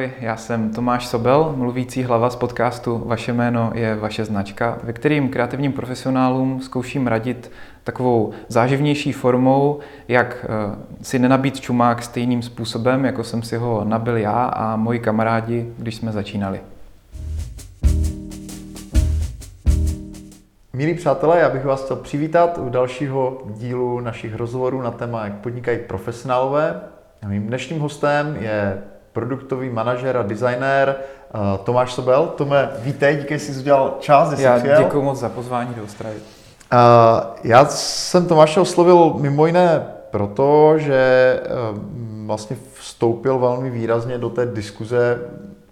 Ahoj, já jsem Tomáš Sobel, mluvící hlava z podcastu Vaše jméno je vaše značka, ve kterým kreativním profesionálům zkouším radit takovou záživnější formou, jak eh, si nenabít čumák stejným způsobem, jako jsem si ho nabil já a moji kamarádi, když jsme začínali. Milí přátelé, já bych vás chtěl přivítat u dalšího dílu našich rozhovorů na téma, jak podnikají profesionálové. Mým dnešním hostem je produktový manažer a designér uh, Tomáš Sobel. Tome, vítej, díky, že jsi udělal čas, Já děkuji moc za pozvání do Ostravy. Uh, já jsem Tomáše oslovil mimo jiné proto, že uh, vlastně vstoupil velmi výrazně do té diskuze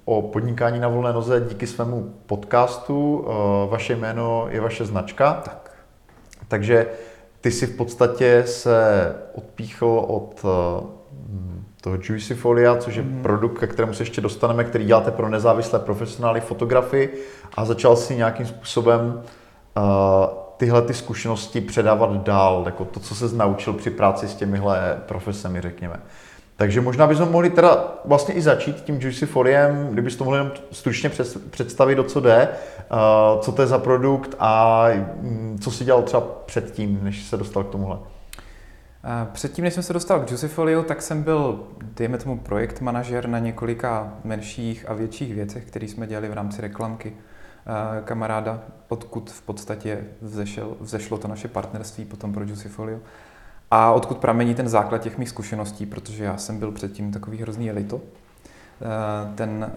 o podnikání na volné noze díky svému podcastu. Vaše jméno je vaše značka. Tak. Takže ty si v podstatě se odpíchl od toho Juicy Folia, což je mm. produkt, ke kterému se ještě dostaneme, který děláte pro nezávislé profesionály fotografy a začal si nějakým způsobem uh, tyhle ty zkušenosti předávat dál, jako to, co se naučil při práci s těmihle profesemi, řekněme. Takže možná bychom mohli teda vlastně i začít tím Juicy Foliem, kdybys to mohli stručně představit, o co jde, uh, co to je za produkt a um, co si dělal třeba předtím, než se dostal k tomuhle. Předtím, než jsem se dostal k Juicyfolio, tak jsem byl, dejme tomu, projekt manažer na několika menších a větších věcech, které jsme dělali v rámci reklamky kamaráda, odkud v podstatě vzešel, vzešlo to naše partnerství potom pro Juicyfolio. A odkud pramení ten základ těch mých zkušeností, protože já jsem byl předtím takový hrozný elito. Ten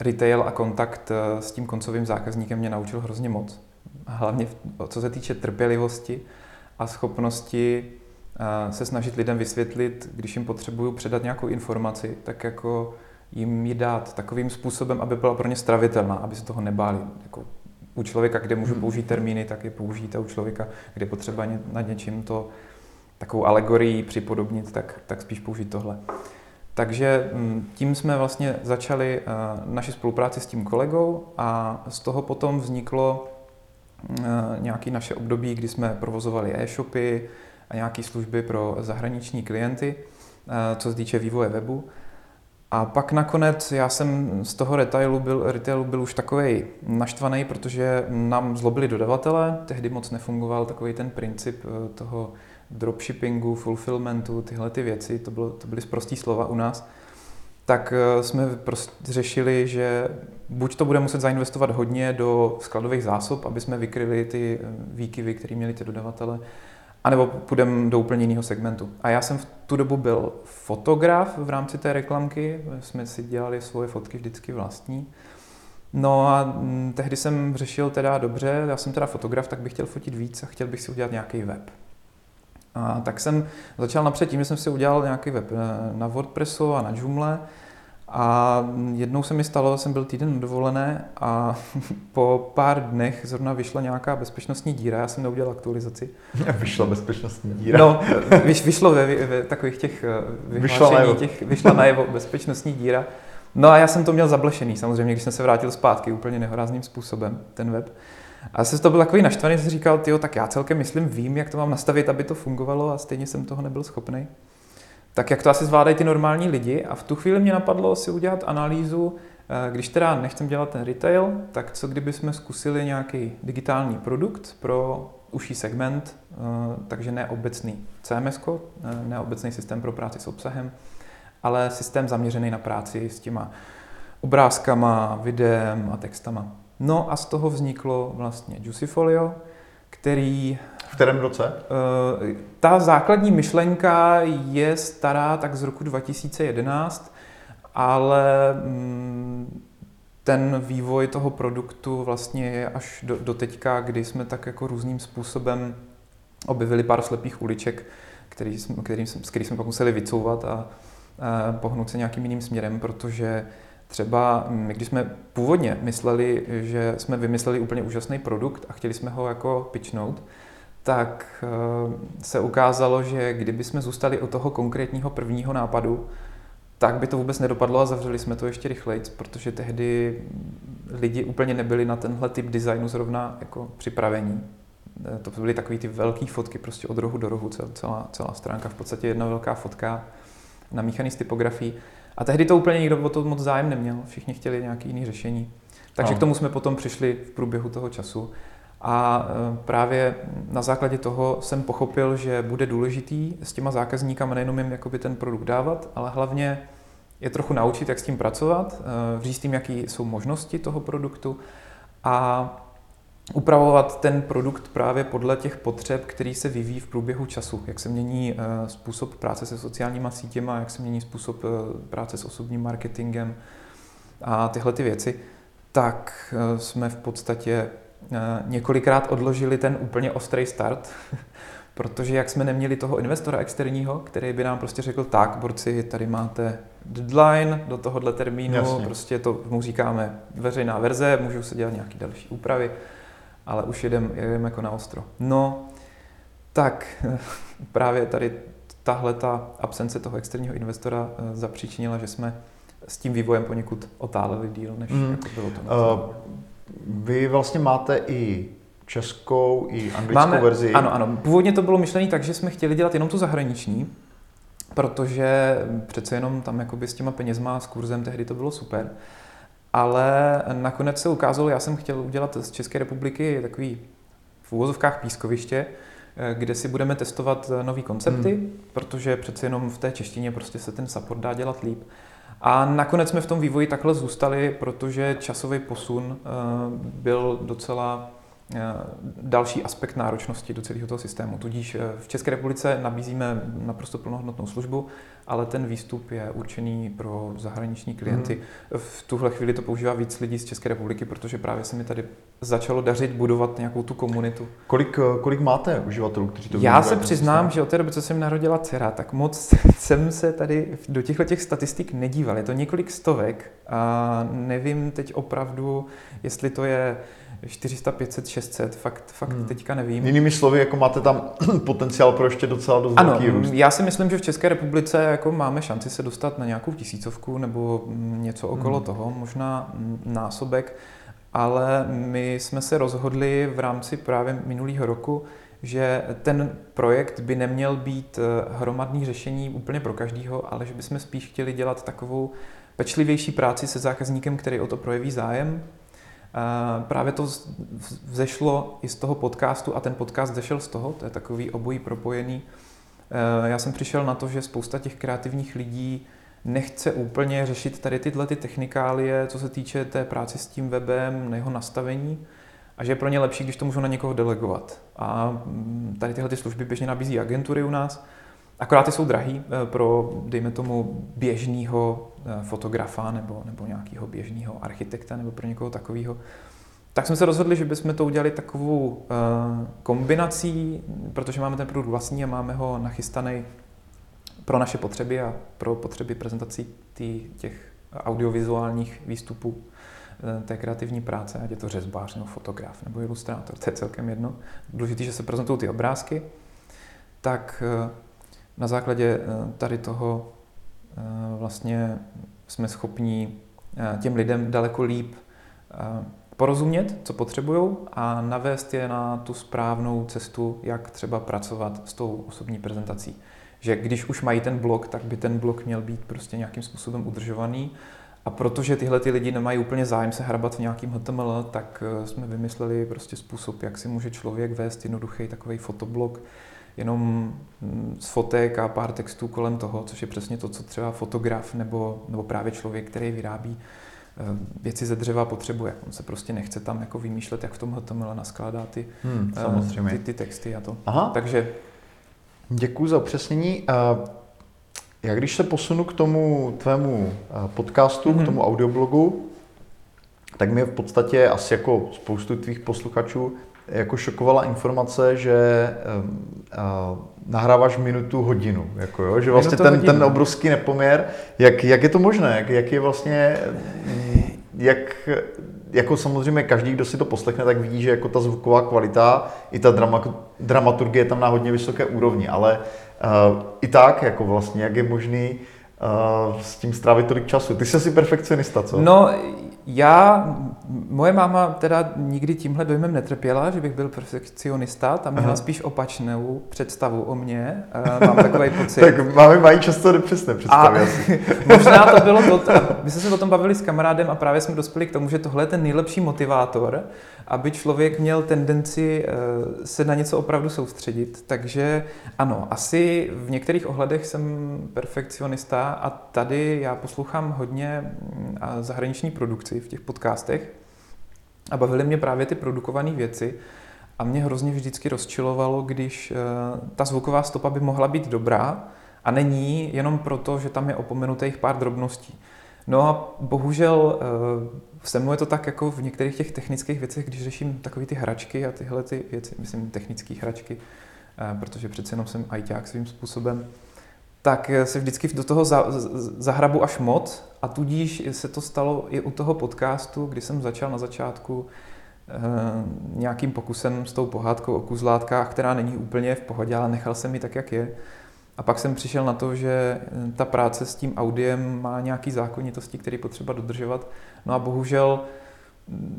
retail a kontakt s tím koncovým zákazníkem mě naučil hrozně moc. Hlavně co se týče trpělivosti a schopnosti se snažit lidem vysvětlit, když jim potřebuju předat nějakou informaci, tak jako jim ji dát takovým způsobem, aby byla pro ně stravitelná, aby se toho nebáli. Jako u člověka, kde můžu hmm. použít termíny, tak je použijte u člověka, kde potřeba nad něčím to takovou alegorii připodobnit, tak, tak spíš použít tohle. Takže mm, tím jsme vlastně začali naši spolupráci s tím kolegou a z toho potom vzniklo nějaké naše období, kdy jsme provozovali e-shopy, a nějaké služby pro zahraniční klienty, eh, co se týče vývoje webu. A pak nakonec já jsem z toho retailu byl, retailu byl už takový naštvaný, protože nám zlobili dodavatele, tehdy moc nefungoval takový ten princip eh, toho dropshippingu, fulfillmentu, tyhle ty věci, to, bylo, to byly zprostý slova u nás, tak eh, jsme prostě řešili, že buď to bude muset zainvestovat hodně do skladových zásob, aby jsme vykryli ty výkyvy, které měli ty dodavatele, a nebo půjdeme do úplně jiného segmentu. A já jsem v tu dobu byl fotograf v rámci té reklamky, jsme si dělali svoje fotky vždycky vlastní. No a mm, tehdy jsem řešil teda dobře, já jsem teda fotograf, tak bych chtěl fotit víc a chtěl bych si udělat nějaký web. A tak jsem začal napřed tím, že jsem si udělal nějaký web eh, na WordPressu a na Joomla a jednou se mi stalo, jsem byl týden dovolené a po pár dnech zrovna vyšla nějaká bezpečnostní díra, já jsem neudělal aktualizaci. Vyšla bezpečnostní díra? No, vyš, vyšlo ve, ve takových těch eh, vyhlášení, těch, vyšla najevo bezpečnostní díra. No a já jsem to měl zablešený samozřejmě, když jsem se vrátil zpátky úplně nehorázným způsobem, ten web. A se to byl takový naštvaný, jsem říkal, tyjo, tak já celkem myslím, vím, jak to mám nastavit, aby to fungovalo a stejně jsem toho nebyl schopný tak jak to asi zvládají ty normální lidi. A v tu chvíli mě napadlo si udělat analýzu, eh, když teda nechcem dělat ten retail, tak co kdyby jsme zkusili nějaký digitální produkt pro užší segment, eh, takže ne obecný CMS, eh, ne obecný systém pro práci s obsahem, ale systém zaměřený na práci s těma obrázkama, videem a textama. No a z toho vzniklo vlastně Juicyfolio, který v kterém roce? Uh, ta základní myšlenka je stará tak z roku 2011, ale mm, ten vývoj toho produktu vlastně je až do, do teďka, kdy jsme tak jako různým způsobem objevili pár slepých uliček, který jsme, který jsme, z kterých jsme pak museli vycouvat a, a pohnout se nějakým jiným směrem, protože třeba my, když jsme původně mysleli, že jsme vymysleli úplně úžasný produkt a chtěli jsme ho jako pitchnout, tak eh, se ukázalo, že kdyby jsme zůstali u toho konkrétního prvního nápadu, tak by to vůbec nedopadlo a zavřeli jsme to ještě rychleji, protože tehdy lidi úplně nebyli na tenhle typ designu zrovna jako připravení. Eh, to byly takové ty velké fotky prostě od rohu do rohu, celá, celá stránka, v podstatě jedna velká fotka namíchaný s typografií. A tehdy to úplně nikdo o to moc zájem neměl, všichni chtěli nějaké jiné řešení. Takže no. k tomu jsme potom přišli v průběhu toho času. A e, právě na základě toho jsem pochopil, že bude důležitý s těma zákazníkama nejenom jim jakoby ten produkt dávat, ale hlavně je trochu naučit, jak s tím pracovat, e, říct jim, jaké jsou možnosti toho produktu a upravovat ten produkt právě podle těch potřeb, který se vyvíjí v průběhu času. Jak se mění e, způsob práce se sociálníma sítěma, jak se mění způsob práce s osobním marketingem a tyhle ty věci, tak jsme v podstatě Eh, několikrát odložili ten úplně ostrý start, protože jak jsme neměli toho investora externího, který by nám prostě řekl, tak, borci, tady máte deadline do tohohle termínu, Jasně. prostě to mu říkáme veřejná verze, můžou se dělat nějaké další úpravy, ale už jedeme jedem jako na ostro. No, tak právě tady tahle ta absence toho externího investora eh, zapříčinila, že jsme s tím vývojem poněkud otáleli díl, než mm. jako bylo to. Uh, vy vlastně máte i českou, i anglickou Máme, verzi. Ano, ano. Původně to bylo myšlené tak, že jsme chtěli dělat jenom tu zahraniční, protože přece jenom tam jakoby s těma penězma, s kurzem tehdy to bylo super. Ale nakonec se ukázalo, já jsem chtěl udělat z České republiky takový v úvozovkách pískoviště, kde si budeme testovat nové koncepty, hmm. protože přece jenom v té češtině prostě se ten support dá dělat líp. A nakonec jsme v tom vývoji takhle zůstali, protože časový posun eh, byl docela eh, další aspekt náročnosti do celého toho systému. Tudíž eh, v České republice nabízíme naprosto plnohodnotnou službu, ale ten výstup je určený pro zahraniční klienty. Mm. V tuhle chvíli to používá víc lidí z České republiky, protože právě se mi tady začalo dařit budovat nějakou tu komunitu. Kolik, kolik máte uživatelů, kteří to Já se přiznám, že od té doby, co jsem narodila dcera, tak moc jsem se tady do těchto těch statistik nedíval. Je to několik stovek a nevím teď opravdu, jestli to je 400, 500, 600, fakt, fakt hmm. teďka nevím. Jinými slovy, jako máte tam potenciál pro ještě docela dost ano, velký růst. já si myslím, že v České republice jako máme šanci se dostat na nějakou tisícovku nebo něco okolo hmm. toho, možná násobek, ale my jsme se rozhodli v rámci právě minulého roku, že ten projekt by neměl být eh, hromadný řešení úplně pro každýho, ale že bychom spíš chtěli dělat takovou pečlivější práci se zákazníkem, který o to projeví zájem, Právě to vzešlo i z toho podcastu a ten podcast zešel z toho, to je takový obojí propojený. E, já jsem přišel na to, že spousta těch kreativních lidí nechce úplně řešit tady tyhle ty technikálie, co se týče té práce s tím webem, na jeho nastavení, a že je pro ně lepší, když to můžou na někoho delegovat. A mm, tady tyhle ty služby běžně nabízí agentury u nás, Akorát ty jsou drahý eh, pro, dejme tomu, běžného eh, fotografa nebo, nebo nějakého běžného architekta nebo pro někoho takového. Tak jsme se rozhodli, že bychom to udělali takovou uh, kombinací, protože máme ten produkt vlastní a máme ho nachystaný pro naše potřeby a pro potřeby prezentací tý, těch audiovizuálních výstupů té kreativní práce, ať je to řezbář nebo fotograf nebo ilustrátor, to je celkem jedno. Důležité, že se prezentují ty obrázky, tak na základě eh, tady toho eh, vlastně jsme schopni eh, těm lidem daleko líp porozumět, co potřebují a navést je na tu správnou cestu, jak třeba pracovat s tou osobní prezentací. Že když už mají ten blok, tak by ten blok měl být prostě nějakým způsobem udržovaný. A protože tyhle ty lidi nemají úplně zájem se hrabat v nějakým HTML, tak jsme vymysleli prostě způsob, jak si může člověk vést jednoduchý takový fotoblok, jenom mm, z fotek a pár textů kolem toho, což je přesně to, co třeba fotograf nebo, nebo právě člověk, který vyrábí eh, věci ze dřeva potřebuje. On se prostě nechce tam jako vymýšlet, jak v tom HTML naskládá ty, hmm, eh, samozřejmě. ty, ty texty a to. Aha. Takže Děkuji za upřesnění. Já když se posunu k tomu tvému podcastu, mm-hmm. k mhm. tomu audioblogu, tak mě v podstatě asi jako spoustu tvých posluchačů jako šokovala informace, že uh, nahráváš minutu hodinu, jako jo? že vlastně ten, ten obrovský nepoměr, jak, jak je to možné, jak, jak je vlastně, jak, jako samozřejmě každý, kdo si to poslechne, tak vidí, že jako ta zvuková kvalita i ta drama, dramaturgie je tam na hodně vysoké úrovni, ale uh, i tak, jako vlastně, jak je možný uh, s tím strávit tolik času. Ty jsi asi perfekcionista, co? No, já, moje máma teda nikdy tímhle dojmem netrpěla, že bych byl perfekcionista, tam měla Aha. spíš opačnou představu o mě, uh, mám takový pocit. tak máme mají často nepřesné představy a možná to bylo to, my jsme se o tom bavili s kamarádem a právě jsme dospěli k tomu, že tohle je ten nejlepší motivátor, aby člověk měl tendenci uh, se na něco opravdu soustředit. Takže ano, asi v některých ohledech jsem perfekcionista a tady já poslouchám hodně mm, zahraniční produkci v těch podcastech a bavily mě právě ty produkované věci a mě hrozně vždycky rozčilovalo, když uh, ta zvuková stopa by mohla být dobrá a není jenom proto, že tam je opomenutých pár drobností. No a bohužel uh, se mnou je to tak jako v některých těch technických věcech, když řeším takové ty hračky a tyhle ty věci, myslím technické hračky, uh, protože přece jenom jsem ajťák svým způsobem, tak se vždycky do toho za, zahrabu až moc a tudíž se to stalo i u toho podcastu, kdy jsem začal na začátku eh, nějakým pokusem s tou pohádkou o kuzlátkách, která není úplně v pohodě, ale nechal jsem ji tak, jak je. A pak jsem přišel na to, že ta práce s tím audiem má nějaký zákonitosti, které potřeba dodržovat. No a bohužel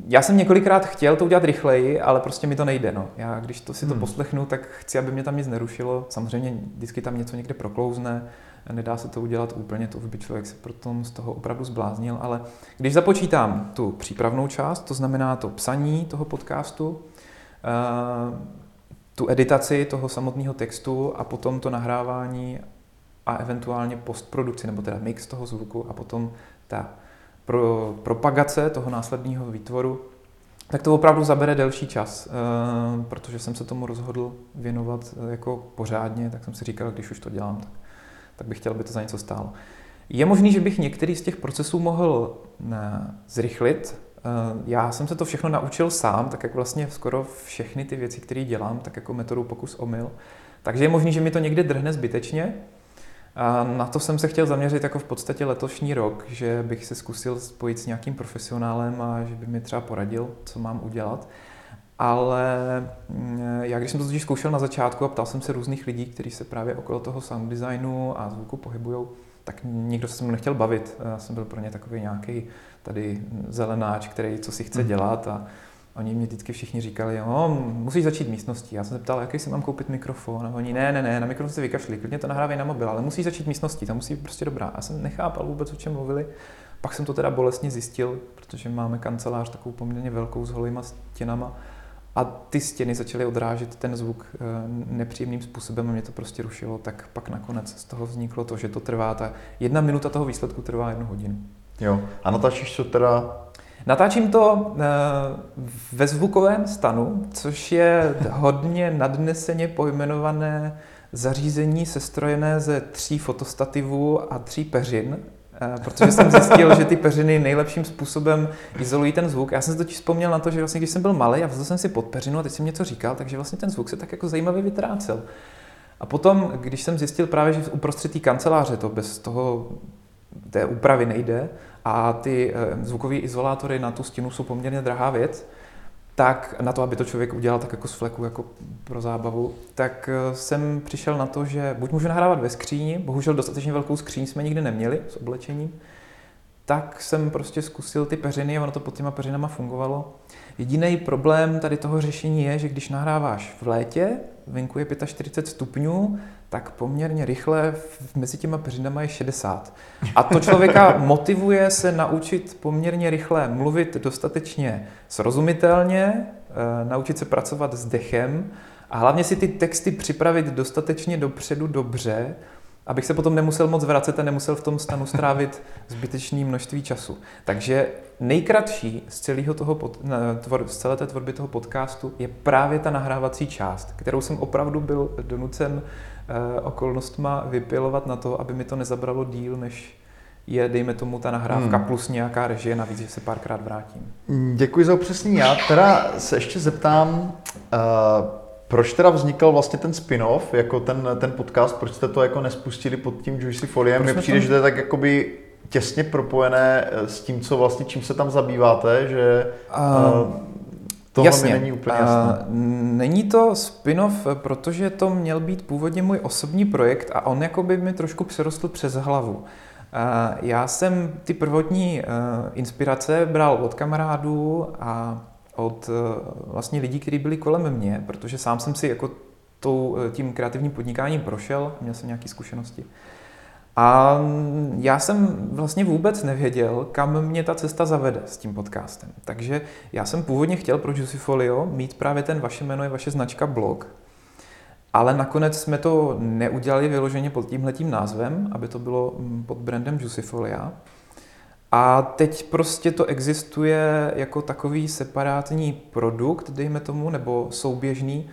já jsem několikrát chtěl to udělat rychleji, ale prostě mi to nejde. No. Já když to si to hmm. poslechnu, tak chci, aby mě tam nic nerušilo. Samozřejmě vždycky tam něco někde proklouzne, nedá se to udělat úplně, to by člověk se potom z toho opravdu zbláznil, ale když započítám tu přípravnou část, to znamená to psaní toho podcastu, eh, tu editaci toho samotného textu a potom to nahrávání a eventuálně postprodukci, nebo teda mix toho zvuku a potom ta pro propagace toho následného výtvoru, tak to opravdu zabere delší čas, eh, protože jsem se tomu rozhodl věnovat eh, jako pořádně, tak jsem si říkal, když už to dělám, tak, tak bych chtěl, aby to za něco stálo. Je možný, že bych některý z těch procesů mohl ne, zrychlit. Eh, já jsem se to všechno naučil sám, tak jak vlastně skoro všechny ty věci, které dělám, tak jako metodu pokus omyl. Takže je možný, že mi to někde drhne zbytečně, a na to jsem se chtěl zaměřit jako v podstatě letošní rok, že bych se zkusil spojit s nějakým profesionálem a že by mi třeba poradil, co mám udělat. Ale mm, já když jsem to totiž zkoušel na začátku a ptal jsem se různých lidí, kteří se právě okolo toho sound designu a zvuku pohybují, tak nikdo se mnou nechtěl bavit. Já jsem byl pro ně takový nějaký tady zelenáč, který co si chce mhm. dělat a Oni mě vždycky všichni říkali, jo, musíš začít místností. Já jsem se ptal, jaký si mám koupit mikrofon. A oni, ne, ne, ne, na mikrofon se vykašli, klidně to nahrávej na mobil, ale musíš začít místností, ta musí být prostě dobrá. Já jsem nechápal vůbec, o čem mluvili. Pak jsem to teda bolestně zjistil, protože máme kancelář takovou poměrně velkou s holýma stěnama a ty stěny začaly odrážet ten zvuk eh, nepříjemným způsobem a mě to prostě rušilo, tak pak nakonec z toho vzniklo to, že to trvá, ta jedna minuta toho výsledku trvá jednu hodinu. Jo, a natáčíš to teda? Natáčím to eh, ve zvukovém stanu, což je hodně nadneseně pojmenované zařízení sestrojené ze tří fotostativů a tří peřin, protože jsem zjistil, že ty peřiny nejlepším způsobem izolují ten zvuk. Já jsem si totiž vzpomněl na to, že vlastně když jsem byl malý a vzal jsem si pod peřinu a teď jsem něco říkal, takže vlastně ten zvuk se tak jako zajímavě vytrácel. A potom, když jsem zjistil právě, že uprostřed té kanceláře to bez toho té úpravy nejde a ty eh, zvukové izolátory na tu stěnu jsou poměrně drahá věc, tak na to, aby to člověk udělal tak jako z fleku, jako pro zábavu, tak eh, jsem přišel na to, že buď můžu nahrávat ve skříni, bohužel dostatečně velkou skříň jsme nikdy neměli s oblečením, tak jsem prostě zkusil ty peřiny a ono to pod těma peřinama fungovalo. Jediný problém tady toho řešení je, že když nahráváš v létě, venku je 45 stupňů, tak poměrně rychle mezi těma peřinama je 60. A to člověka motivuje se naučit poměrně rychle mluvit dostatečně srozumitelně, eh, naučit se pracovat s dechem a hlavně si ty texty připravit dostatečně dopředu dobře, abych se potom nemusel moc vracet a nemusel v tom stanu strávit zbytečné množství času. Takže nejkratší z, celého toho pod, tvor, z celé té tvorby toho podcastu je právě ta nahrávací část, kterou jsem opravdu byl donucen eh, okolnostma vypilovat na to, aby mi to nezabralo díl, než je, dejme tomu, ta nahrávka hmm. plus nějaká režie, navíc, že se párkrát vrátím. Děkuji za upřesnění. Já teda se ještě zeptám, uh, proč teda vznikl vlastně ten spin-off, jako ten, ten podcast, proč jste to jako nespustili pod tím Juicy Foliem? Mně přijde, že to je tak jakoby těsně propojené eh, s tím, co vlastně, čím se tam zabýváte, že uh, to jasně. mi není úplně jasné. Uh, není to spin-off, protože to měl být původně můj osobní projekt a on jakoby mi trošku přerostl přes hlavu. Já jsem ty prvotní inspirace bral od kamarádů a od vlastně lidí, kteří byli kolem mě, protože sám jsem si jako tou, tím kreativním podnikáním prošel, měl jsem nějaké zkušenosti. A já jsem vlastně vůbec nevěděl, kam mě ta cesta zavede s tím podcastem. Takže já jsem původně chtěl pro Juicyfolio mít právě ten vaše jméno je vaše značka blog, ale nakonec jsme to neudělali vyloženě pod tímhletím názvem, aby to bylo mm, pod brandem Juicyfolia. A teď prostě to existuje jako takový separátní produkt, dejme tomu, nebo souběžný,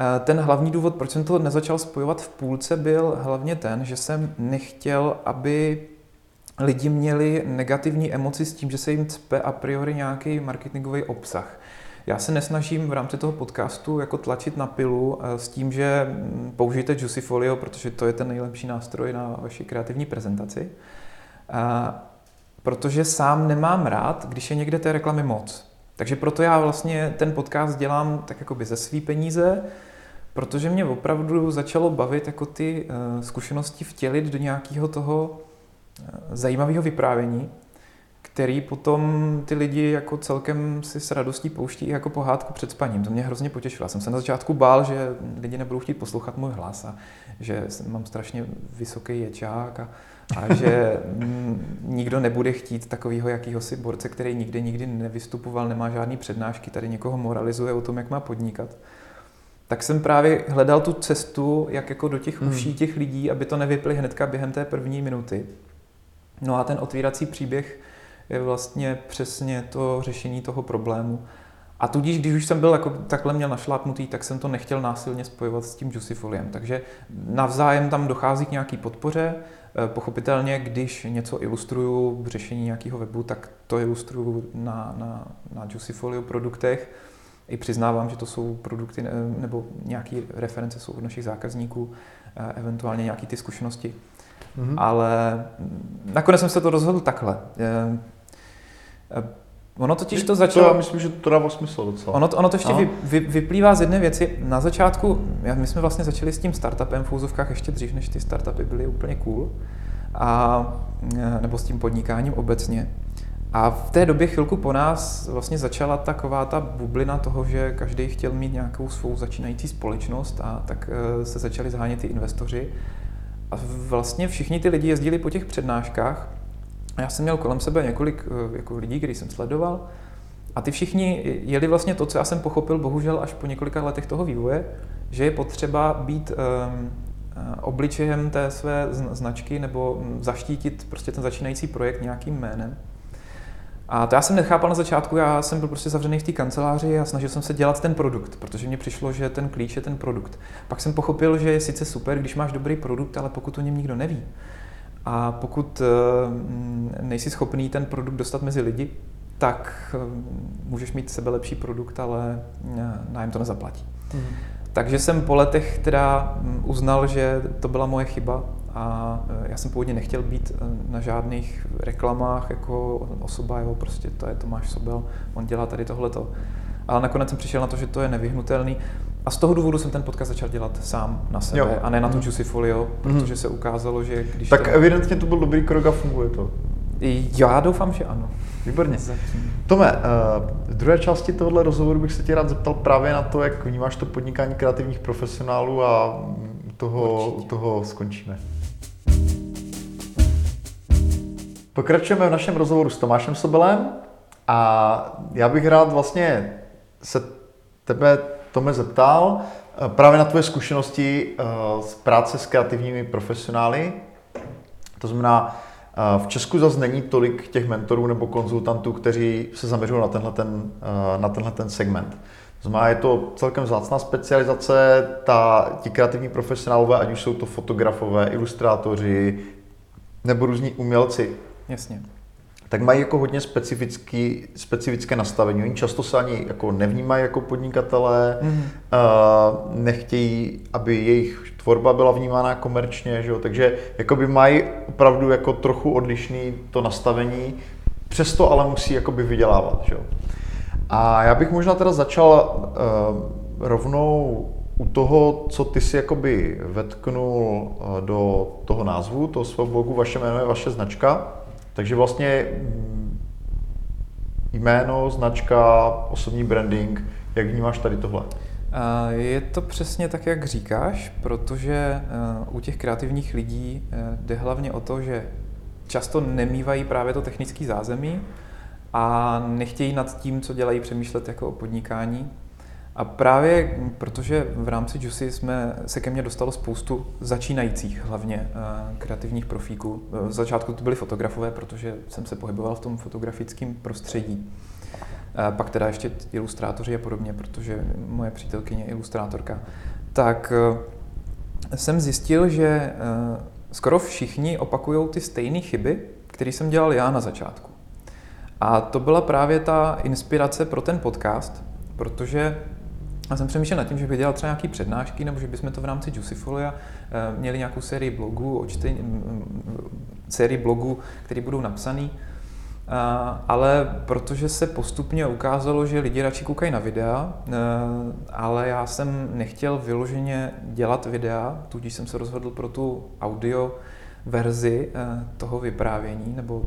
Eh, ten hlavní důvod, proč jsem to nezačal spojovat v půlce, byl hlavně ten, že jsem nechtěl, aby lidi měli negativní emoci s tím, že se jim cpe a priori nějaký marketingový obsah. Já se nesnažím v rámci toho podcastu jako tlačit na pilu eh, s tím, že mm, použijte Juicy Folio, protože to je ten nejlepší nástroj na vaši kreativní prezentaci. Eh, protože sám nemám rád, když je někde té reklamy moc. Takže proto já vlastně ten podcast dělám tak jakoby ze svý peníze, protože mě opravdu začalo bavit jako ty uh, zkušenosti vtělit do nějakého toho uh, zajímavého vyprávění, který potom ty lidi jako celkem si s radostí pouští jako pohádku před spaním. To mě hrozně potěšilo. Já jsem se na začátku bál, že lidi nebudou chtít poslouchat můj hlas a že mám strašně vysoký ječák a, a že mm, nikdo nebude chtít takového jakýhosi borce, který nikdy nikdy nevystupoval, nemá žádný přednášky, tady někoho moralizuje o tom, jak má podnikat tak jsem právě hledal tu cestu, jak jako do těch hmm. uší těch lidí, aby to nevyply hnedka během té první minuty. No a ten otvírací příběh je vlastně přesně to řešení toho problému. A tudíž, když už jsem byl jako takhle měl našlápnutý, tak jsem to nechtěl násilně spojovat s tím Juicyfoliem. Takže navzájem tam dochází k nějaký podpoře. Eh, pochopitelně, když něco ilustruju v řešení nějakého webu, tak to ilustruju na, na, na Juicyfolio produktech i přiznávám, že to jsou produkty nebo nějaké reference jsou od našich zákazníků, eh, eventuálně nějaké ty zkušenosti. Mm-hmm. Ale nakonec jsem se to rozhodl takhle. Ono totiž to začalo... To já myslím, že to dává smysl docela. Ono to, ono to ještě vy, vy, vyplývá z jedné věci. Na začátku, my jsme vlastně začali s tím startupem v úzovkách ještě dřív, než ty startupy byly úplně cool. A, nebo s tím podnikáním obecně. A v té době chvilku po nás vlastně začala taková ta bublina toho, že každý chtěl mít nějakou svou začínající společnost a tak eh, se začali zhánět ty investoři. A vlastně všichni ty lidi jezdili po těch přednáškách. A já jsem měl kolem sebe několik eh, jako lidí, který jsem sledoval. A ty všichni jeli vlastně to, co já jsem pochopil bohužel až po několika letech toho vývoje, že je potřeba být um, obličejem té své značky nebo hm, zaštítit prostě ten začínající projekt nějakým jménem. A to já jsem nechápal na začátku, já jsem byl prostě zavřený v té kanceláři a snažil jsem se dělat ten produkt, protože mně přišlo, že ten klíč je ten produkt. Pak jsem pochopil, že je sice super, když máš dobrý produkt, ale pokud o něm nikdo neví. A pokud eh, nejsi schopný ten produkt dostat mezi lidi, tak eh, můžeš mít sebe lepší produkt, ale eh, nájem to nezaplatí. Mm. Takže jsem po letech teda hm, uznal, že to byla moje chyba a já jsem původně nechtěl být na žádných reklamách jako osoba, jo, prostě to je Tomáš Sobel, on dělá tady tohleto. Ale nakonec jsem přišel na to, že to je nevyhnutelný. A z toho důvodu jsem ten podcast začal dělat sám na sebe jo. a ne na tu mhm. Juicy Folio, mhm. protože se ukázalo, že když Tak to... evidentně to byl dobrý krok a funguje to. Já doufám, že ano. Výborně. Tome, eh, v druhé části tohohle rozhovoru bych se tě rád zeptal právě na to, jak vnímáš to podnikání kreativních profesionálů a toho, toho skončíme. Pokračujeme v našem rozhovoru s Tomášem Sobelem a já bych rád vlastně se tebe, Tome, zeptal eh, právě na tvoje zkušenosti eh, z práce s kreativními profesionály. To znamená, v Česku zase není tolik těch mentorů nebo konzultantů, kteří se zaměřují na tenhle, ten, eh, na tenhle ten segment. To znamená, je to celkem vzácná specializace, ta, ti kreativní profesionálové, ať už jsou to fotografové, ilustrátoři nebo různí umělci. Jasně. Tak mají jako hodně specifický, specifické nastavení. Oni často se ani jako nevnímají jako podnikatelé, mm. uh, nechtějí, aby jejich tvorba byla vnímána komerčně, že jo? takže jakoby mají opravdu jako trochu odlišný to nastavení, přesto ale musí jakoby vydělávat. Že jo? A já bych možná teda začal uh, rovnou u toho, co ty si jakoby vetknul eh, do toho názvu, toho svého blogu, vaše jméno je vaše značka, takže vlastně jméno, značka, osobní branding, jak vnímáš tady tohle? Je to přesně tak, jak říkáš, protože eh, u těch kreativních lidí eh, jde hlavně o to, že často nemývají právě to technické zázemí a nechtějí nad tím, co dělají, přemýšlet jako o podnikání. A právě protože v rámci Juicy jsme se ke mně dostalo spoustu začínajících hlavně eh, kreativních profíků. V začátku to byly fotografové, protože jsem se pohyboval v tom fotografickém prostředí. Pak teda ještě ilustrátoři a podobně, protože moje přítelkyně je ilustrátorka. Tak eh, jsem zjistil, že eh, skoro všichni opakují ty stejné chyby, které jsem dělal já na začátku. A to byla právě ta inspirace pro ten podcast, protože já jsem přemýšlel nad tím, že bych dělal třeba nějaké přednášky, nebo že bychom to v rámci Juicifolia eh, měli nějakou sérii blogů, očtení, sérii blogů, které budou napsané ale protože se postupně ukázalo, že lidi radši koukají na videa, e, ale já jsem nechtěl vyloženě dělat videa, tudíž jsem se rozhodl pro tu audio verzi e, toho vyprávění nebo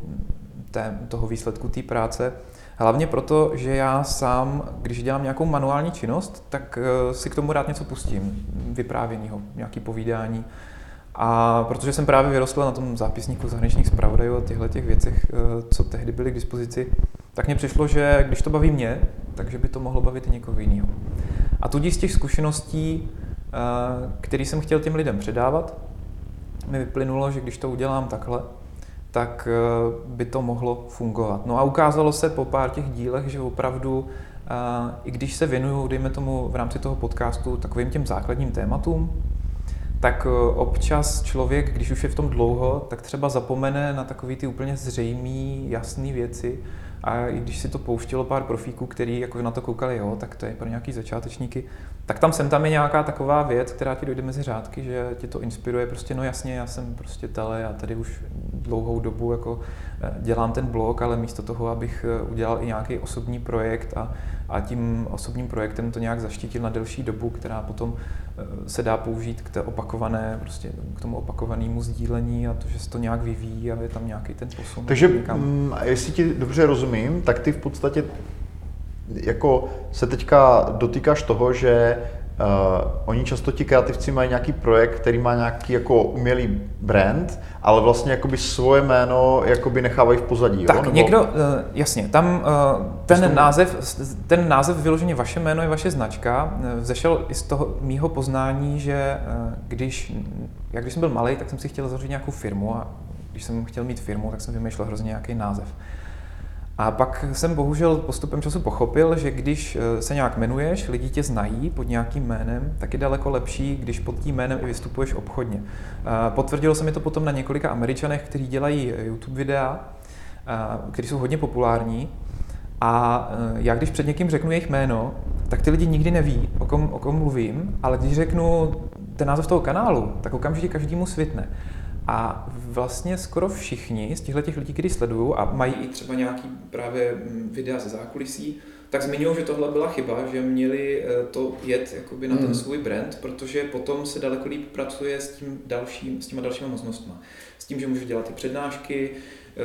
té, toho výsledku té práce. Hlavně proto, že já sám, když dělám nějakou manuální činnost, tak e, si k tomu rád něco pustím, vyprávěního, nějaký povídání. A protože jsem právě vyrostl na tom zápisníku zahraničních zpravodajů a těchto těch věcech, eh, co tehdy byly k dispozici, tak mně přišlo, že když to baví mě, takže by to mohlo bavit i někoho jiného. A tudíž z těch zkušeností, eh, které jsem chtěl těm lidem předávat, mi vyplynulo, že když to udělám takhle, tak eh, by to mohlo fungovat. No a ukázalo se po pár těch dílech, že opravdu, i když se věnuju, dejme tomu v rámci toho podcastu, takovým těm základním tématům, tak eh, občas člověk, když už je v tom dlouho, tak třeba zapomene na takové ty úplně zřejmé, jasné věci. A i když si to pouštilo pár profíků, který jako na to koukali, jo, tak to je pro nějaký začátečníky, tak tam sem tam je nějaká taková věc, která ti dojde mezi řádky, že tě to inspiruje, prostě no jasně, já jsem prostě tele a tady už dlouhou dobu jako eh, dělám ten blog, ale místo toho, abych eh, udělal i nějaký osobní projekt a, a tím osobním projektem to nějak zaštítil na delší dobu, která potom eh, se dá použít k té opakované, prostě k tomu opakovanému sdílení a to, že se to nějak vyvíjí a je tam nějaký ten posun. Takže m, mm, jestli ti dobře rozumím, tak ty v podstatě jako se teďka dotýkáš toho, že Uh, oni často ti kreativci mají nějaký projekt, který má nějaký jako umělý brand, ale vlastně jakoby svoje jméno jakoby nechávají v pozadí. Tak jo? Nebo... někdo, uh, jasně, tam uh, ten název, ten název vyloženě vaše jméno je vaše značka, vzešel i z toho mýho poznání, že když, jak když jsem byl malý, tak jsem si chtěl zavřít nějakou firmu a když jsem chtěl mít firmu, tak jsem vymýšlel hrozně nějaký název. A pak jsem bohužel postupem času pochopil, že když eh, se nějak jmenuješ, lidi tě znají pod nějakým jménem, tak je daleko lepší, když pod tím jménem i vystupuješ obchodně. Potvrdilo se mi to potom na několika američanech, kteří dělají eh, YouTube videa, kteří jsou hodně populární. A eh, já když před někým řeknu jejich jméno, tak ty lidi nikdy neví, o kom, o kom mluvím, ale když řeknu ten název toho kanálu, tak okamžitě každému svitne. A vlastně skoro všichni z těchto těch lidí, kteří sledují a mají i třeba nějaký právě mm, videa ze zákulisí, tak zmiňují, že tohle byla chyba, že měli eh, to jet jakoby na ten hmm. svůj brand, protože potom se daleko líp pracuje s, tím dalším, s těma dalšíma možnostmi. S tím, že můžeš dělat ty přednášky, eh,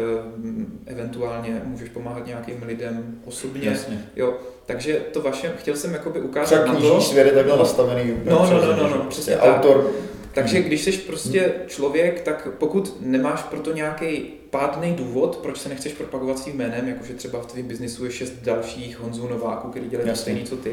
eventuálně můžeš pomáhat nějakým lidem osobně. Jasně. Jo, takže to vaše, chtěl jsem jakoby ukázat Třeba na to. svět je takhle nastavený. No, no, no, no, no, přesně autor takže když jsi prostě člověk, tak pokud nemáš pro to nějaký pádný důvod, proč se nechceš propagovat svým jménem, jakože třeba v tvém biznisu je šest dalších Honzů Nováků, který dělají to stejný, co ty,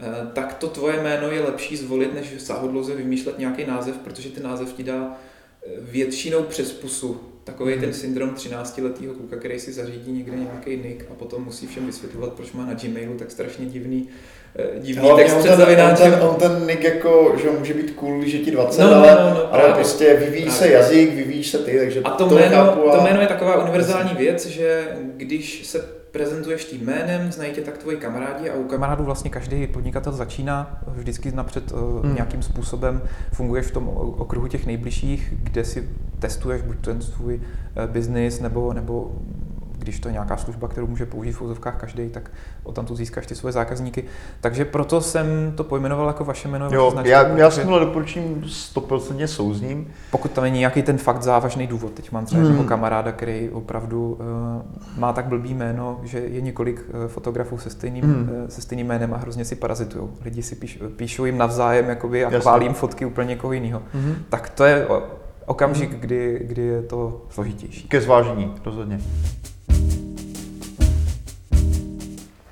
eh, tak to tvoje jméno je lepší zvolit, než sáhodlouze vymýšlet nějaký název, protože ten název ti dá eh, většinou přes pusu. Takový mm. ten syndrom 13-letého kluka, který si zařídí někde nějaký nick a potom musí všem vysvětlovat, proč má na Gmailu tak strašně divný divný Hlavně text před zavináčem. On ten, on ten nick jako, že může být cool, že ti 20, no, no, ale, no, no, ale prostě vyvíjí se jazyk, vyvíjíš se ty, takže a to, to jméno, chápu a... to jméno je taková univerzální věc, že když se prezentuješ tím jménem, znají tě tak tvoji kamarádi a u kamarádů vlastně každý podnikatel začíná vždycky napřed hmm. nějakým způsobem, funguješ v tom okruhu těch nejbližších, kde si testuješ buď ten svůj eh, biznis nebo, nebo když to je nějaká služba, kterou může použít v úzovkách každý, tak o tam tu získáš ty svoje zákazníky. Takže proto jsem to pojmenoval jako vaše jméno. Jo, značka, já, já s tímhle doporučením 100% souzním. Pokud tam není nějaký ten fakt závažný důvod. Teď mám třeba hmm. kamaráda, který opravdu uh, má tak blbý jméno, že je několik uh, fotografů se stejným, hmm. uh, se stejným jménem a hrozně si parazitují. Lidi si píš, píšou jim navzájem jakoby, a chválím fotky úplně někoho jiného. Hmm. Tak to je okamžik, kdy, kdy je to složitější. Ke zvážení, rozhodně.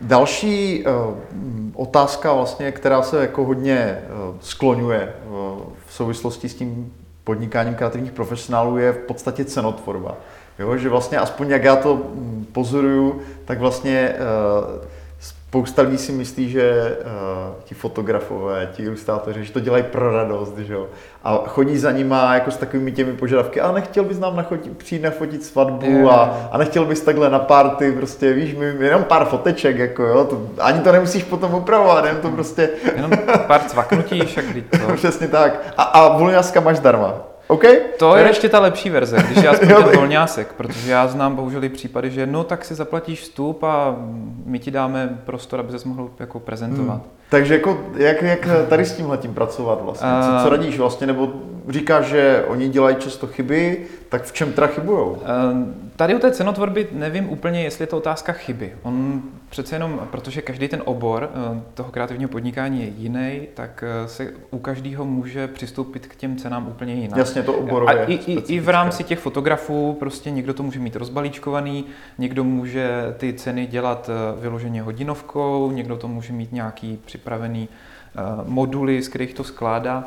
Další uh, otázka, vlastně, která se jako hodně uh, skloňuje uh, v souvislosti s tím podnikáním kreativních profesionálů, je v podstatě cenotvorba. Jo, že vlastně aspoň jak já to hm, pozoruju, tak vlastně spousta lidí si myslí, že uh, ti fotografové, ti ilustrátoři, že to dělají pro radost, že jo? A chodí za nima jako s takovými těmi požadavky, a nechtěl bys nám nachotit, přijít nafotit svatbu yeah. a, a nechtěl bys takhle na party, prostě víš, my, jenom pár foteček, jako jo, to, ani to nemusíš potom upravovat, jen to prostě... Jenom pár cvaknutí, však to. Přesně tak. A, a volňáska máš darma. OK? To je ještě ta lepší verze, když já jsem ten volňásek, protože já znám bohužel i případy, že no tak si zaplatíš vstup a my ti dáme prostor, aby ses mohl jako prezentovat. Hmm. Takže jako, jak, jak tady s tímhle tím pracovat vlastně? Co, co radíš vlastně? Nebo říkáš, že oni dělají často chyby, tak v čem teda chybujou? Tady u té cenotvorby nevím úplně, jestli je to otázka chyby. On přece jenom, protože každý ten obor eh, toho kreativního podnikání je jiný, tak eh, se u každého může přistoupit k těm cenám úplně jinak. Jasně, to oborově. A i, i, i v rámci těch fotografů prostě někdo to může mít rozbalíčkovaný, někdo může ty ceny dělat eh, vyloženě hodinovkou, někdo to může mít nějaký připravený moduly, z kterých to skládá.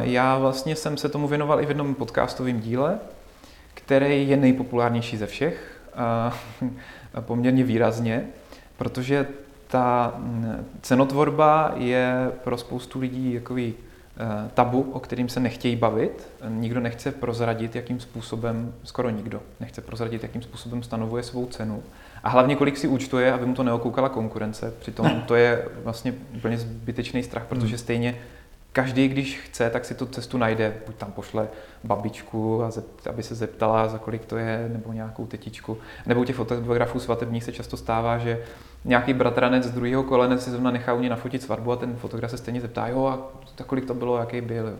Já vlastně jsem se tomu věnoval i v jednom podcastovém díle, který je nejpopulárnější ze všech, poměrně výrazně, protože ta cenotvorba je pro spoustu lidí jakový e, tabu, o kterým se nechtějí bavit. Nikdo nechce prozradit, jakým způsobem, skoro nikdo nechce prozradit, jakým způsobem stanovuje svou cenu. A hlavně, kolik si účtuje, aby mu to neokoukala konkurence. Přitom to je vlastně úplně zbytečný strach, protože hmm. stejně každý, když chce, tak si tu cestu najde. Buď tam pošle babičku, a zept, aby se zeptala, za kolik to je, nebo nějakou tetičku. Nebo u těch fotografů svatebních se často stává, že nějaký bratranec z druhého kolene si zrovna nechá u něj nafotit svatbu a ten fotograf se stejně zeptá, jo, a za kolik to bylo, jaký byl.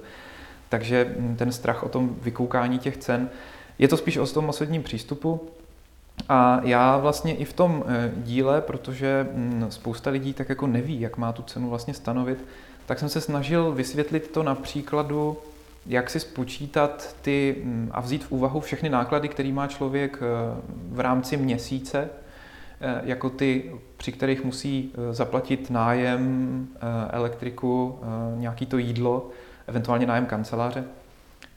Takže mm, ten strach o tom vykoukání těch cen, je to spíš o tom osobním přístupu. A já vlastně i v tom eh, díle, protože mm, spousta lidí tak jako neví, jak má tu cenu vlastně stanovit, tak jsem se snažil vysvětlit to na příkladu, jak si spočítat ty mm, a vzít v úvahu všechny náklady, které má člověk eh, v rámci měsíce, eh, jako ty, při kterých musí eh, zaplatit nájem, elektriku, nějaký to jídlo, eventuálně nájem kanceláře.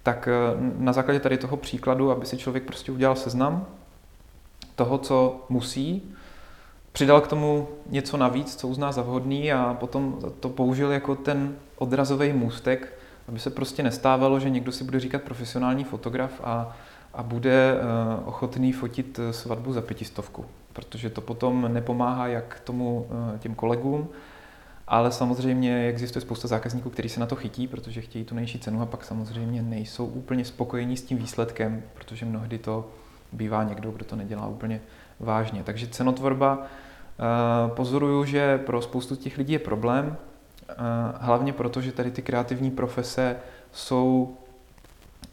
Tak na základě tady toho příkladu, aby si člověk prostě udělal seznam toho, co musí, přidal k tomu něco navíc, co uzná za vhodný a potom to použil jako ten odrazový můstek, aby se prostě nestávalo, že někdo si bude říkat profesionální fotograf a, a bude uh, ochotný fotit eh, svatbu za pětistovku, protože to potom nepomáhá jak tomu uh, těm kolegům, ale samozřejmě existuje spousta zákazníků, kteří se na to chytí, protože chtějí tu nejší cenu a pak samozřejmě nejsou úplně spokojení s tím výsledkem, protože mnohdy to bývá někdo, kdo to nedělá úplně vážně. Takže cenotvorba Eh, pozoruju, že pro spoustu těch lidí je problém, eh, hlavně proto, že tady ty kreativní profese jsou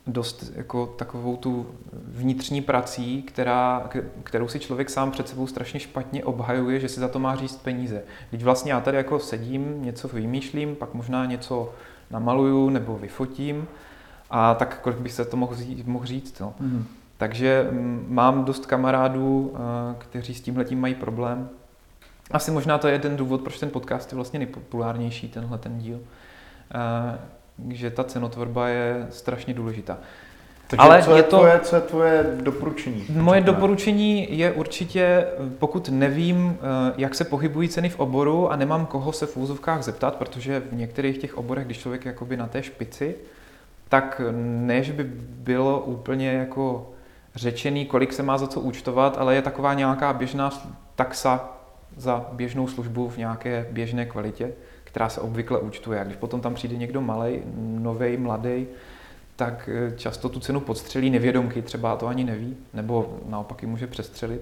dost jako takovou tu vnitřní prací, která, kterou si člověk sám před sebou strašně špatně obhajuje, že si za to má říct peníze. Když vlastně já tady jako sedím, něco vymýšlím, pak možná něco namaluju nebo vyfotím a tak kolik bych se to mohl, mohl říct. No. Mm. Takže mám dost kamarádů, eh, kteří s tímhletím mají problém asi možná to je ten důvod, proč ten podcast je vlastně nejpopulárnější, tenhle ten díl. Uh, že ta cenotvorba je strašně důležitá. Takže Ale co je, je to, tvoje, co je tvoje doporučení? Moje doporučení je určitě, pokud nevím, eh, jak se pohybují ceny v oboru a nemám koho se v úzovkách zeptat, protože v některých těch oborech, když člověk je jakoby na té špici, tak ne, že by bylo úplně jako řečený, kolik se má za co účtovat, ale je taková nějaká běžná taxa za běžnou službu v nějaké běžné kvalitě, která se obvykle účtuje. A když potom tam přijde někdo malý, nový, mladý, tak eh, často tu cenu podstřelí nevědomky, třeba to ani neví, nebo naopak ji může přestřelit.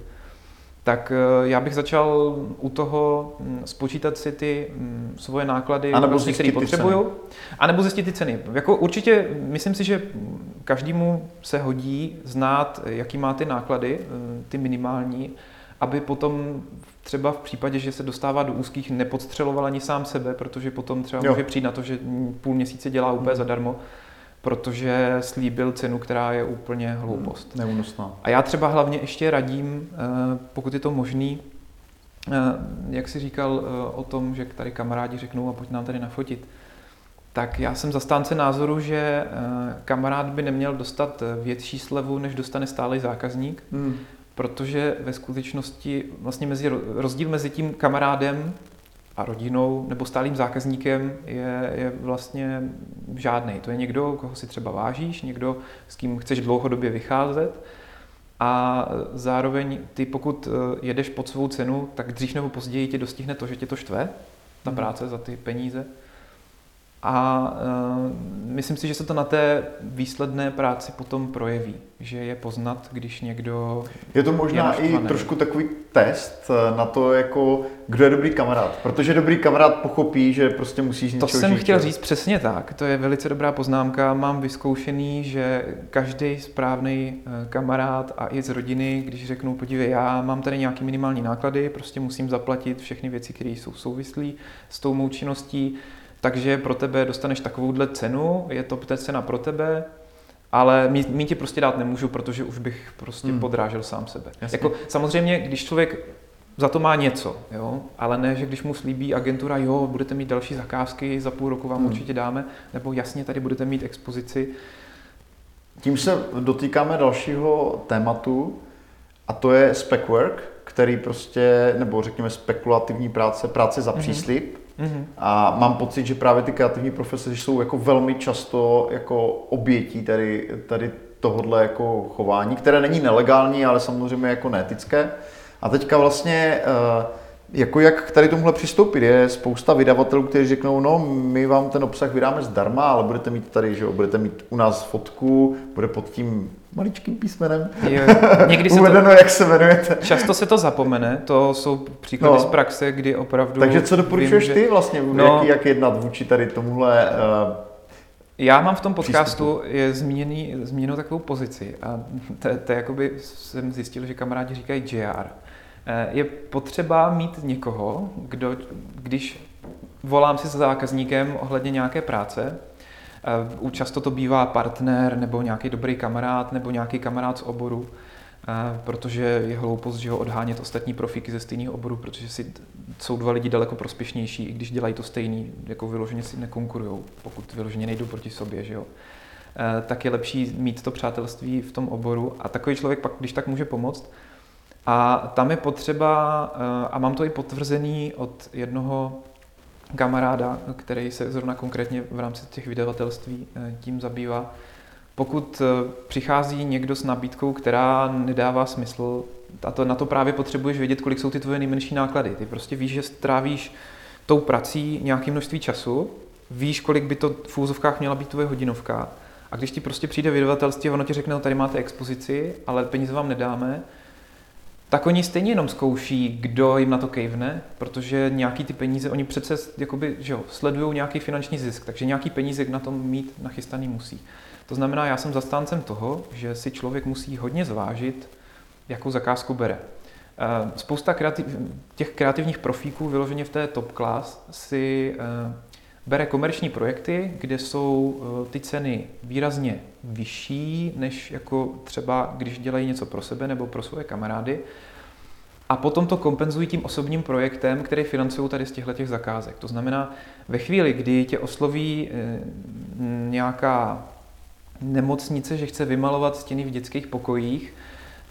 Tak eh, já bych začal u toho spočítat si ty svoje náklady, A nebo prostě, zjistit které potřebuju, a nebo zjistit ty ceny. Jako určitě, myslím si, že každému se hodí znát, jaký má ty náklady, ty minimální, aby potom třeba v případě, že se dostává do úzkých, nepodstřeloval ani sám sebe, protože potom třeba Jo. může přijít na to, že půl měsíce dělá úplně zadarmo, protože slíbil cenu, která je úplně hloupost. Neúnosná. A já třeba hlavně ještě radím, eh, pokud je to možný, eh, jak si říkal eh, o tom, že tady kamarádi řeknou a pojď nám tady nafotit, tak já jsem zastánce názoru, že kamarád by neměl dostat větší slevu, než dostane stálý zákazník, Hmm. Protože ve skutečnosti vlastně mezi, rozdíl mezi tím kamarádem a rodinou nebo stálým zákazníkem je, je vlastně žádný. To je někdo, koho si třeba vážíš, někdo, s kým chceš dlouhodobě vycházet a zároveň ty, pokud eh, jedeš pod svou cenu, tak dřív nebo později tě dostihne to, že tě to štve, ta Mhm. práce za ty peníze. A uh, myslím si, že se to na té výsledné práci potom projeví, že je poznat, když někdo Je to možná Je i trošku takový test eh, na to, jako, kdo je dobrý kamarád. Protože dobrý kamarád pochopí, že prostě musíš To něčeho jsem žít, chtěl říct přesně tak. To je velice dobrá poznámka. Mám vyzkoušený, že každý správný eh, kamarád a i z rodiny, když řeknou, podívej, já mám tady nějaký minimální náklady, prostě musím zaplatit všechny věci, které jsou souvislé s tou mou činností, takže pro tebe dostaneš takovouhle cenu, je to ta cena pro tebe, ale mít, mít ti prostě dát nemůžu, protože už bych prostě Hmm. hmm. podrážel sám sebe. Jasně. Jako, samozřejmě, když člověk za to má něco, jo? ale ne, že když mu slíbí agentura, jo, budete mít další zakázky, za půl roku vám Hmm. hmm. určitě dáme, nebo jasně, tady budete mít expozici. Tím se dotýkáme dalšího tématu a to je spec work, který prostě, nebo řekněme spekulativní práce, práce za Mhm. příslip. Mhm. A mám pocit, že právě ty kreativní profese jsou jako velmi často jako obětí tady, tady tohodle jako chování, které není nelegální, ale samozřejmě jako neetické. A teďka vlastně eh, jako jak k tady tomuhle přistoupit? Je spousta vydavatelů, kteří řeknou, no my vám ten obsah vydáme zdarma, ale budete mít tady, že jo, budete mít u nás fotku, bude pod tím maličkým písmenem Je, někdy se to, uvedeno, jak se jmenujete. často se to zapomene, to jsou příklady No. z praxe, kdy opravdu... Takže co doporučuješ vím, že- ty vlastně, No. jak, jak jednat vůči tady tomuhle uh, Já mám v tom podcastu je zmíněný, zmíněnou takovou pozici a to, to jakoby jsem zjistil, že kamarádi říkají JR. Eh, Je potřeba mít někoho, kdo, když volám si s zákazníkem ohledně nějaké práce, často to bývá partner nebo nějaký dobrý kamarád nebo nějaký kamarád z oboru, eh, protože je hloupost, že ho odhánět ostatní profíky ze stejného oboru, protože si jsou dva lidi daleko prospěšnější, i když dělají to stejný, jako vyloženě si nekonkurují, pokud vyloženě nejdou proti sobě, že jo. Eh, Tak je lepší mít to přátelství v tom oboru a takový člověk pak, když tak může pomoct. A tam je potřeba, eh, a mám to i potvrzený od jednoho kamaráda, který se zrovna konkrétně v rámci těch vydavatelství eh, tím zabývá. Pokud eh, přichází někdo s nabídkou, která nedává smysl, a to, na to právě potřebuješ vědět, kolik jsou ty tvoje nejmenší náklady. Ty prostě víš, že strávíš tou prací nějaké množství času, víš, kolik by to v úzovkách měla být tvoje hodinovka. A když ti prostě přijde vydavatelství a ono ti řekne, no tady máte expozici, ale peníze vám nedáme, tak oni stejně jenom zkouší, kdo jim na to kejvne, protože nějaký ty peníze, oni přece jakoby, že jo, sledují nějaký finanční zisk, takže nějaký peníze na tom mít nachystaný musí. To znamená, já jsem zastáncem toho, že si člověk musí hodně zvážit, jakou zakázku bere. Eh, Spousta kreativ, těch kreativních profíků vyloženě v té top class si eh, bere komerční projekty, kde jsou eh, ty ceny výrazně vyšší, než jako třeba když dělají něco pro sebe nebo pro svoje kamarády. A potom to kompenzují tím osobním projektem, který financují tady z těchto těch zakázek. To znamená, ve chvíli, kdy tě osloví eh, nějaká nemocnice, že chce vymalovat stěny v dětských pokojích,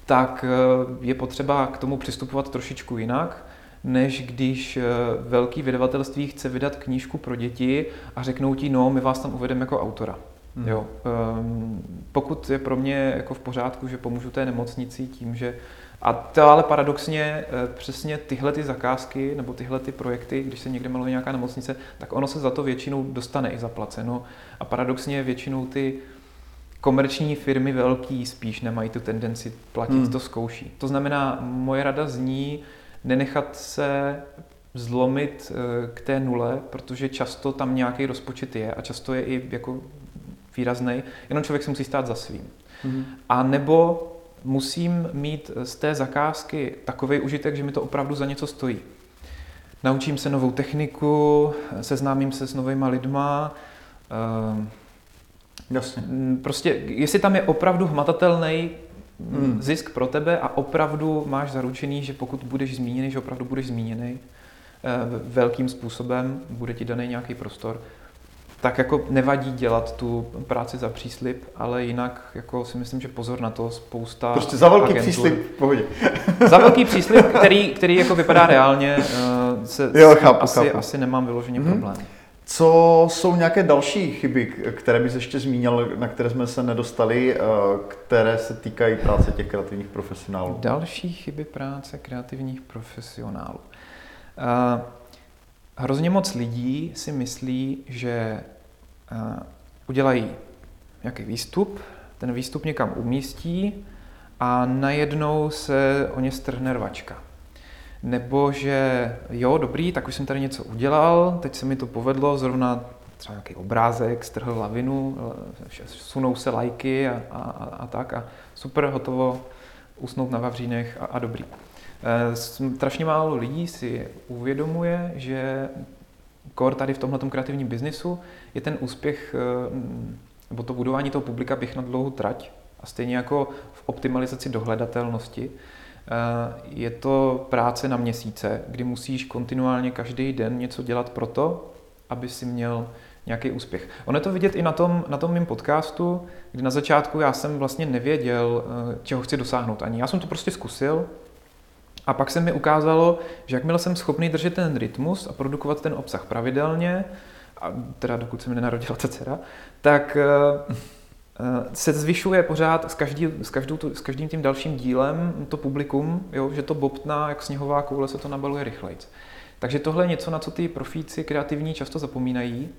tak eh, je potřeba k tomu přistupovat trošičku jinak, než když eh, velký vydavatelství chce vydat knížku pro děti a řeknou ti, no, my vás tam uvedeme jako autora. Hmm. Jo. Um, pokud je pro mě jako v pořádku, že pomůžu té nemocnici tím, že a to ale paradoxně eh, přesně tyhle ty zakázky nebo tyhle ty projekty, když se někde maluje nějaká nemocnice, tak ono se za to většinou dostane i zaplaceno. A paradoxně většinou ty komerční firmy velký spíš nemají tu tendenci platit, hmm. to zkouší. To znamená, moje rada zní nenechat se zlomit eh, k té nule, protože často tam nějaký rozpočet je a často je i jako výrazný, jenom člověk si musí stát za svým. Hmm. A nebo musím mít z té zakázky takový užitek, že mi to opravdu za něco stojí. Naučím se novou techniku, seznámím se s novýma lidma, uh, Jasně. Prostě, jestli tam je opravdu hmatatelný hmm. zisk pro tebe a opravdu máš zaručený, že pokud budeš zmíněný, že opravdu budeš zmíněný eh, velkým způsobem, bude ti daný nějaký prostor, tak jako nevadí dělat tu práci za příslip, ale jinak jako si myslím, že pozor na to, spousta Prostě za velký agentur, příslip, pohodě. za velký příslip, který, který jako vypadá reálně, eh, se, jo, chápu, asi, chápu. asi nemám vyloženě mm-hmm. problém. Co jsou nějaké další chyby, které bys ještě zmínil, na které jsme se nedostali, eh, které se týkají práce těch kreativních profesionálů? Další chyby práce kreativních profesionálů. Uh, hrozně moc lidí si myslí, že uh, udělají nějaký výstup, ten výstup někam umístí a najednou se o ně strhne rvačka nebo že jo, dobrý, tak už jsem tady něco udělal, teď se mi to povedlo, zrovna třeba nějaký obrázek, strhl lavinu, sunou se lajky a, a, a tak a super, hotovo, usnout na Vavřínech a, a dobrý. E, strašně málo lidí si uvědomuje, že kor tady v tomhle kreativním biznisu je ten úspěch, e, nebo to budování toho publika běh na dlouhou trať a stejně jako v optimalizaci dohledatelnosti, je to práce na měsíce, kdy musíš kontinuálně každý den něco dělat pro to, aby si měl nějaký úspěch. Ono je to vidět i na tom, na tom mým podcastu, kdy na začátku já jsem vlastně nevěděl, eh, čeho chci dosáhnout ani. Já jsem to prostě zkusil a pak se mi ukázalo, že jakmile jsem schopný držet ten rytmus a produkovat ten obsah pravidelně, a teda dokud se mi nenarodila ta dcera, tak eh, Eh, se zvyšuje pořád s, každý, s, každou, s každým tím dalším dílem to publikum, jo, že to bobtná, jak sněhová koule se to nabaluje rychleji. Takže tohle je něco, na co ty profíci kreativní často zapomínají,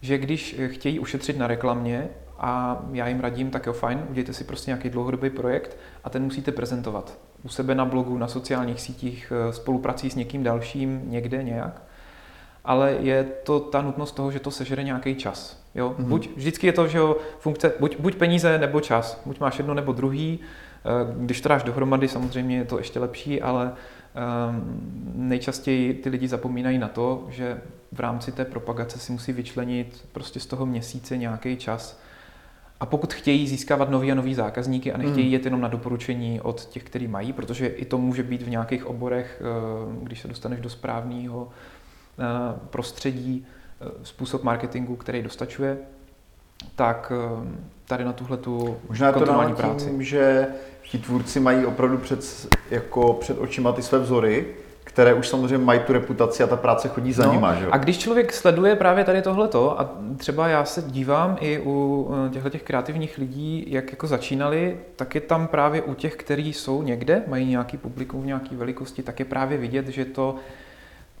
že když chtějí ušetřit na reklamě a já jim radím, tak jo fajn, udějte si prostě nějaký dlouhodobý projekt a ten musíte prezentovat u sebe na blogu, na sociálních sítích, eh, spoluprací s někým dalším, někde nějak ale je to ta nutnost toho, že to sežere nějaký čas. Jo? Mm-hmm. Buď, vždycky je to, že jo, funkce, buď, buď peníze nebo čas. Buď máš jedno nebo druhý. Eh, když to dáš dohromady, samozřejmě je to ještě lepší, ale um, nejčastěji ty lidi zapomínají na to, že v rámci té propagace si musí vyčlenit prostě z toho měsíce nějaký čas. A pokud chtějí získávat nový a nový zákazníky a nechtějí mm. jet jenom na doporučení od těch, kteří mají, protože i to může být v nějakých oborech, eh, když se dostaneš do správného Eh, prostředí, způsob marketingu, který dostačuje, tak eh, tady na tuhle tu Možná to tím, práci. že ti tvůrci mají opravdu před, jako před očima ty své vzory, které už samozřejmě mají tu reputaci a ta práce chodí za no, nima. Že? A když člověk sleduje právě tady tohleto, a třeba já se dívám i u těchto těch kreativních lidí, jak jako začínali, tak je tam právě u těch, kteří jsou někde, mají nějaký publikum v nějaké velikosti, tak je právě vidět, že to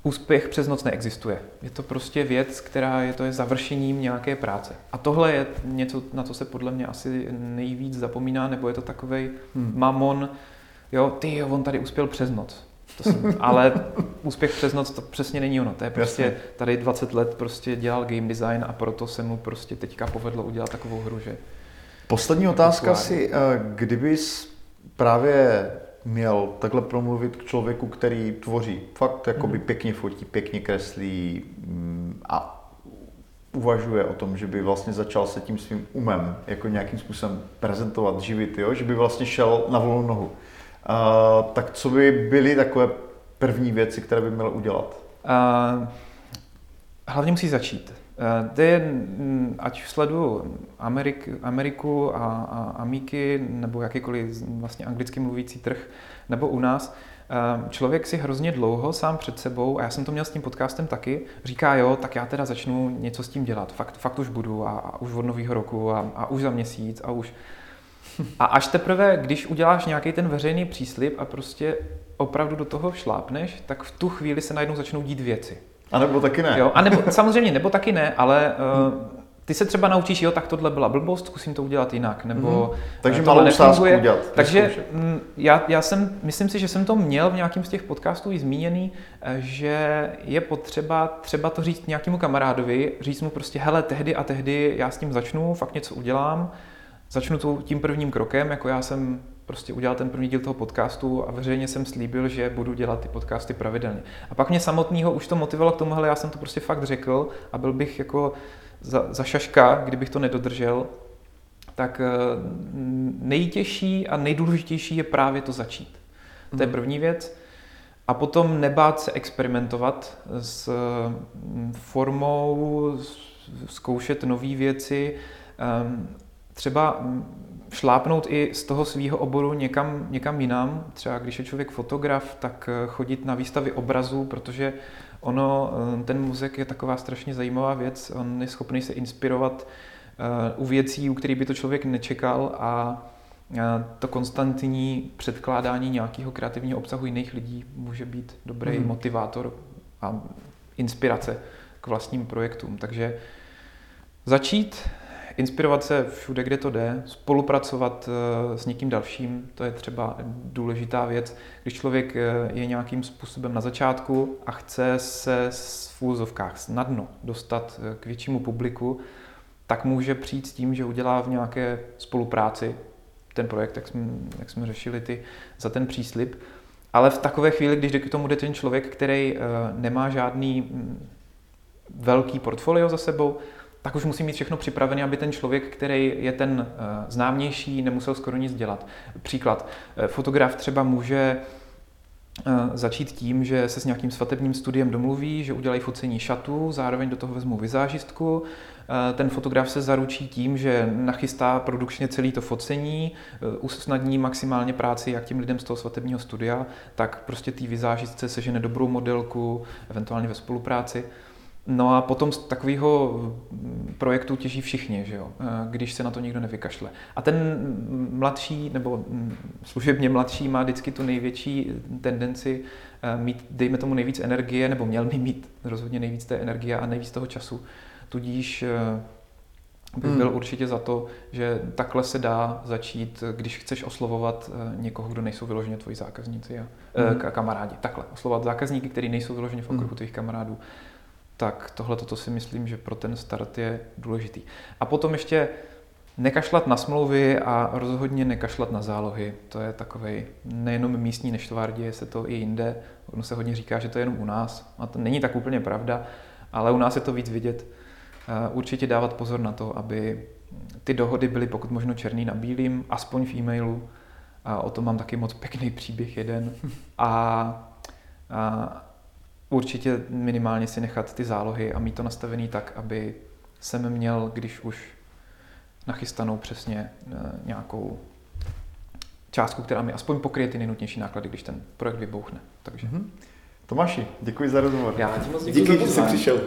úspěch přes noc neexistuje. Je to prostě věc, která je to je završením nějaké práce. A tohle je něco, na co se podle mě asi nejvíc zapomíná, nebo je to takový hmm. mamon, jo, ty jo, on tady uspěl přes noc. To jsem, ale úspěch přes noc to přesně není ono. To je prostě Jasně. tady 20 let prostě dělal game design a proto se mu prostě teďka povedlo udělat takovou hru, že... Poslední otázka si, eh, kdybys právě měl takhle promluvit k člověku, který tvoří, fakt jakoby mm. pěkně fotí, pěkně kreslí mm, a uvažuje o tom, že by vlastně začal se tím svým umem jako nějakým způsobem prezentovat, živit, jo? že by vlastně šel na volnou nohu. Uh, tak co by byly takové první věci, které by měl udělat? Uh, hlavně musí začít. Uh, to je, mm, ať sleduju Amerik, Ameriku a, a Amíky, nebo jakýkoliv vlastně anglicky mluvící trh, nebo u nás, uh, člověk si hrozně dlouho sám před sebou, a já jsem to měl s tím podcastem taky, říká jo, tak já teda začnu něco s tím dělat, fakt, fakt už budu a, a už od nového roku a, a už za měsíc a už. A až teprve, když uděláš nějaký ten veřejný příslip a prostě opravdu do toho šlápneš, tak v tu chvíli se najednou začnou dít věci. A nebo taky ne. Jo, a nebo, samozřejmě, nebo taky ne, ale uh, ty se třeba naučíš, jo, tak tohle byla blbost, zkusím to udělat jinak, nebo Mhm. Takže malou sázku nefunguje. udělat, Takže vyzkoušet. mm, já, já jsem, myslím si, že jsem to měl v nějakém z těch podcastů i zmíněný, eh, že je potřeba třeba to říct nějakému kamarádovi, říct mu prostě, hele, tehdy a tehdy já s tím začnu, fakt něco udělám, začnu tím prvním krokem, jako já jsem prostě udělal ten první díl toho podcastu a veřejně jsem slíbil, že budu dělat ty podcasty pravidelně. A pak mě samotného už to motivovalo k tomu, hele, já jsem to prostě fakt řekl a byl bych jako za, za šaška, kdybych to nedodržel, tak eh, nejtěžší a nejdůležitější je právě to začít. To je Mhm. první věc. A potom nebát se experimentovat s mm, formou, zkoušet nové věci, ehm, třeba mm, šlápnout i z toho svého oboru někam, někam jinam. Třeba když je člověk fotograf, tak eh, chodit na výstavy obrazů, protože ono, eh, ten muzek je taková strašně zajímavá věc. On je schopný se inspirovat eh, u věcí, u kterých by to člověk nečekal a to konstantní předkládání nějakého kreativního obsahu jiných lidí může být dobrý Mhm. motivátor a inspirace k vlastním projektům. Takže začít, inspirovat se všude, kde to jde, spolupracovat eh, s někým dalším, to je třeba důležitá věc. Když člověk eh, je nějakým způsobem na začátku a chce se v úzovkách snadno dostat eh, k většímu publiku, tak může přijít s tím, že udělá v nějaké spolupráci ten projekt, jak jsme, jak jsme řešili ty, za ten příslip. Ale v takové chvíli, když k tomu jde ten člověk, který nemá žádný mm, velký portfolio za sebou, tak už musí mít všechno připravené, aby ten člověk, který je ten uh, známější, nemusel skoro nic dělat. Příklad, uh, fotograf třeba může uh, začít tím, že se s nějakým svatebním studiem domluví, že udělají focení šatu, zároveň do toho vezmou vizážistku, Eh, ten fotograf se zaručí tím, že nachystá produkčně celý to focení, eh, usnadní maximálně práci jak tím lidem z toho svatebního studia, tak prostě té vizážistce sežene dobrou modelku, eventuálně ve spolupráci. No a potom z takového mm, projektu těží všichni, že jo? eh, když se na to nikdo nevykašle. A ten mladší, nebo mm, služebně mladší má vždycky tu největší tendenci eh, mít, dejme tomu, nejvíc energie, nebo měl by mít rozhodně nejvíc té energie a nejvíc toho času. Tudíž eh, bych Hmm. byl určitě za to, že takhle se dá začít, když chceš oslovovat eh, někoho, kdo nejsou vyloženě tvoji zákazníci a eh, Hmm. ka- kamarádi. Takhle, oslovovat zákazníky, kteří nejsou vyloženě v Hmm. okruhu tvých kamarádů. Tak tohle toto si myslím, že pro ten start je důležitý. A potom ještě nekašlat na smlouvy a rozhodně nekašlat na zálohy. To je takový nejenom místní neštvár, děje se to i jinde. Ono se hodně říká, že to je jenom u nás. A to není tak úplně pravda, ale u nás je to víc vidět. Eh, Určitě dávat pozor na to, aby ty dohody byly pokud možno černý na bílým, aspoň v e-mailu. A o tom mám taky moc pěkný příběh jeden. A, a určitě minimálně si nechat ty zálohy a mít to nastavený tak, aby jsem měl, když už nachystanou přesně eh, nějakou částku, která mi aspoň pokryje ty nejnutnější náklady, když ten projekt vybouchne. Takže Mhm. Tomáši, děkuji za rozhovor. já ti moc Díky, že jsi přišel.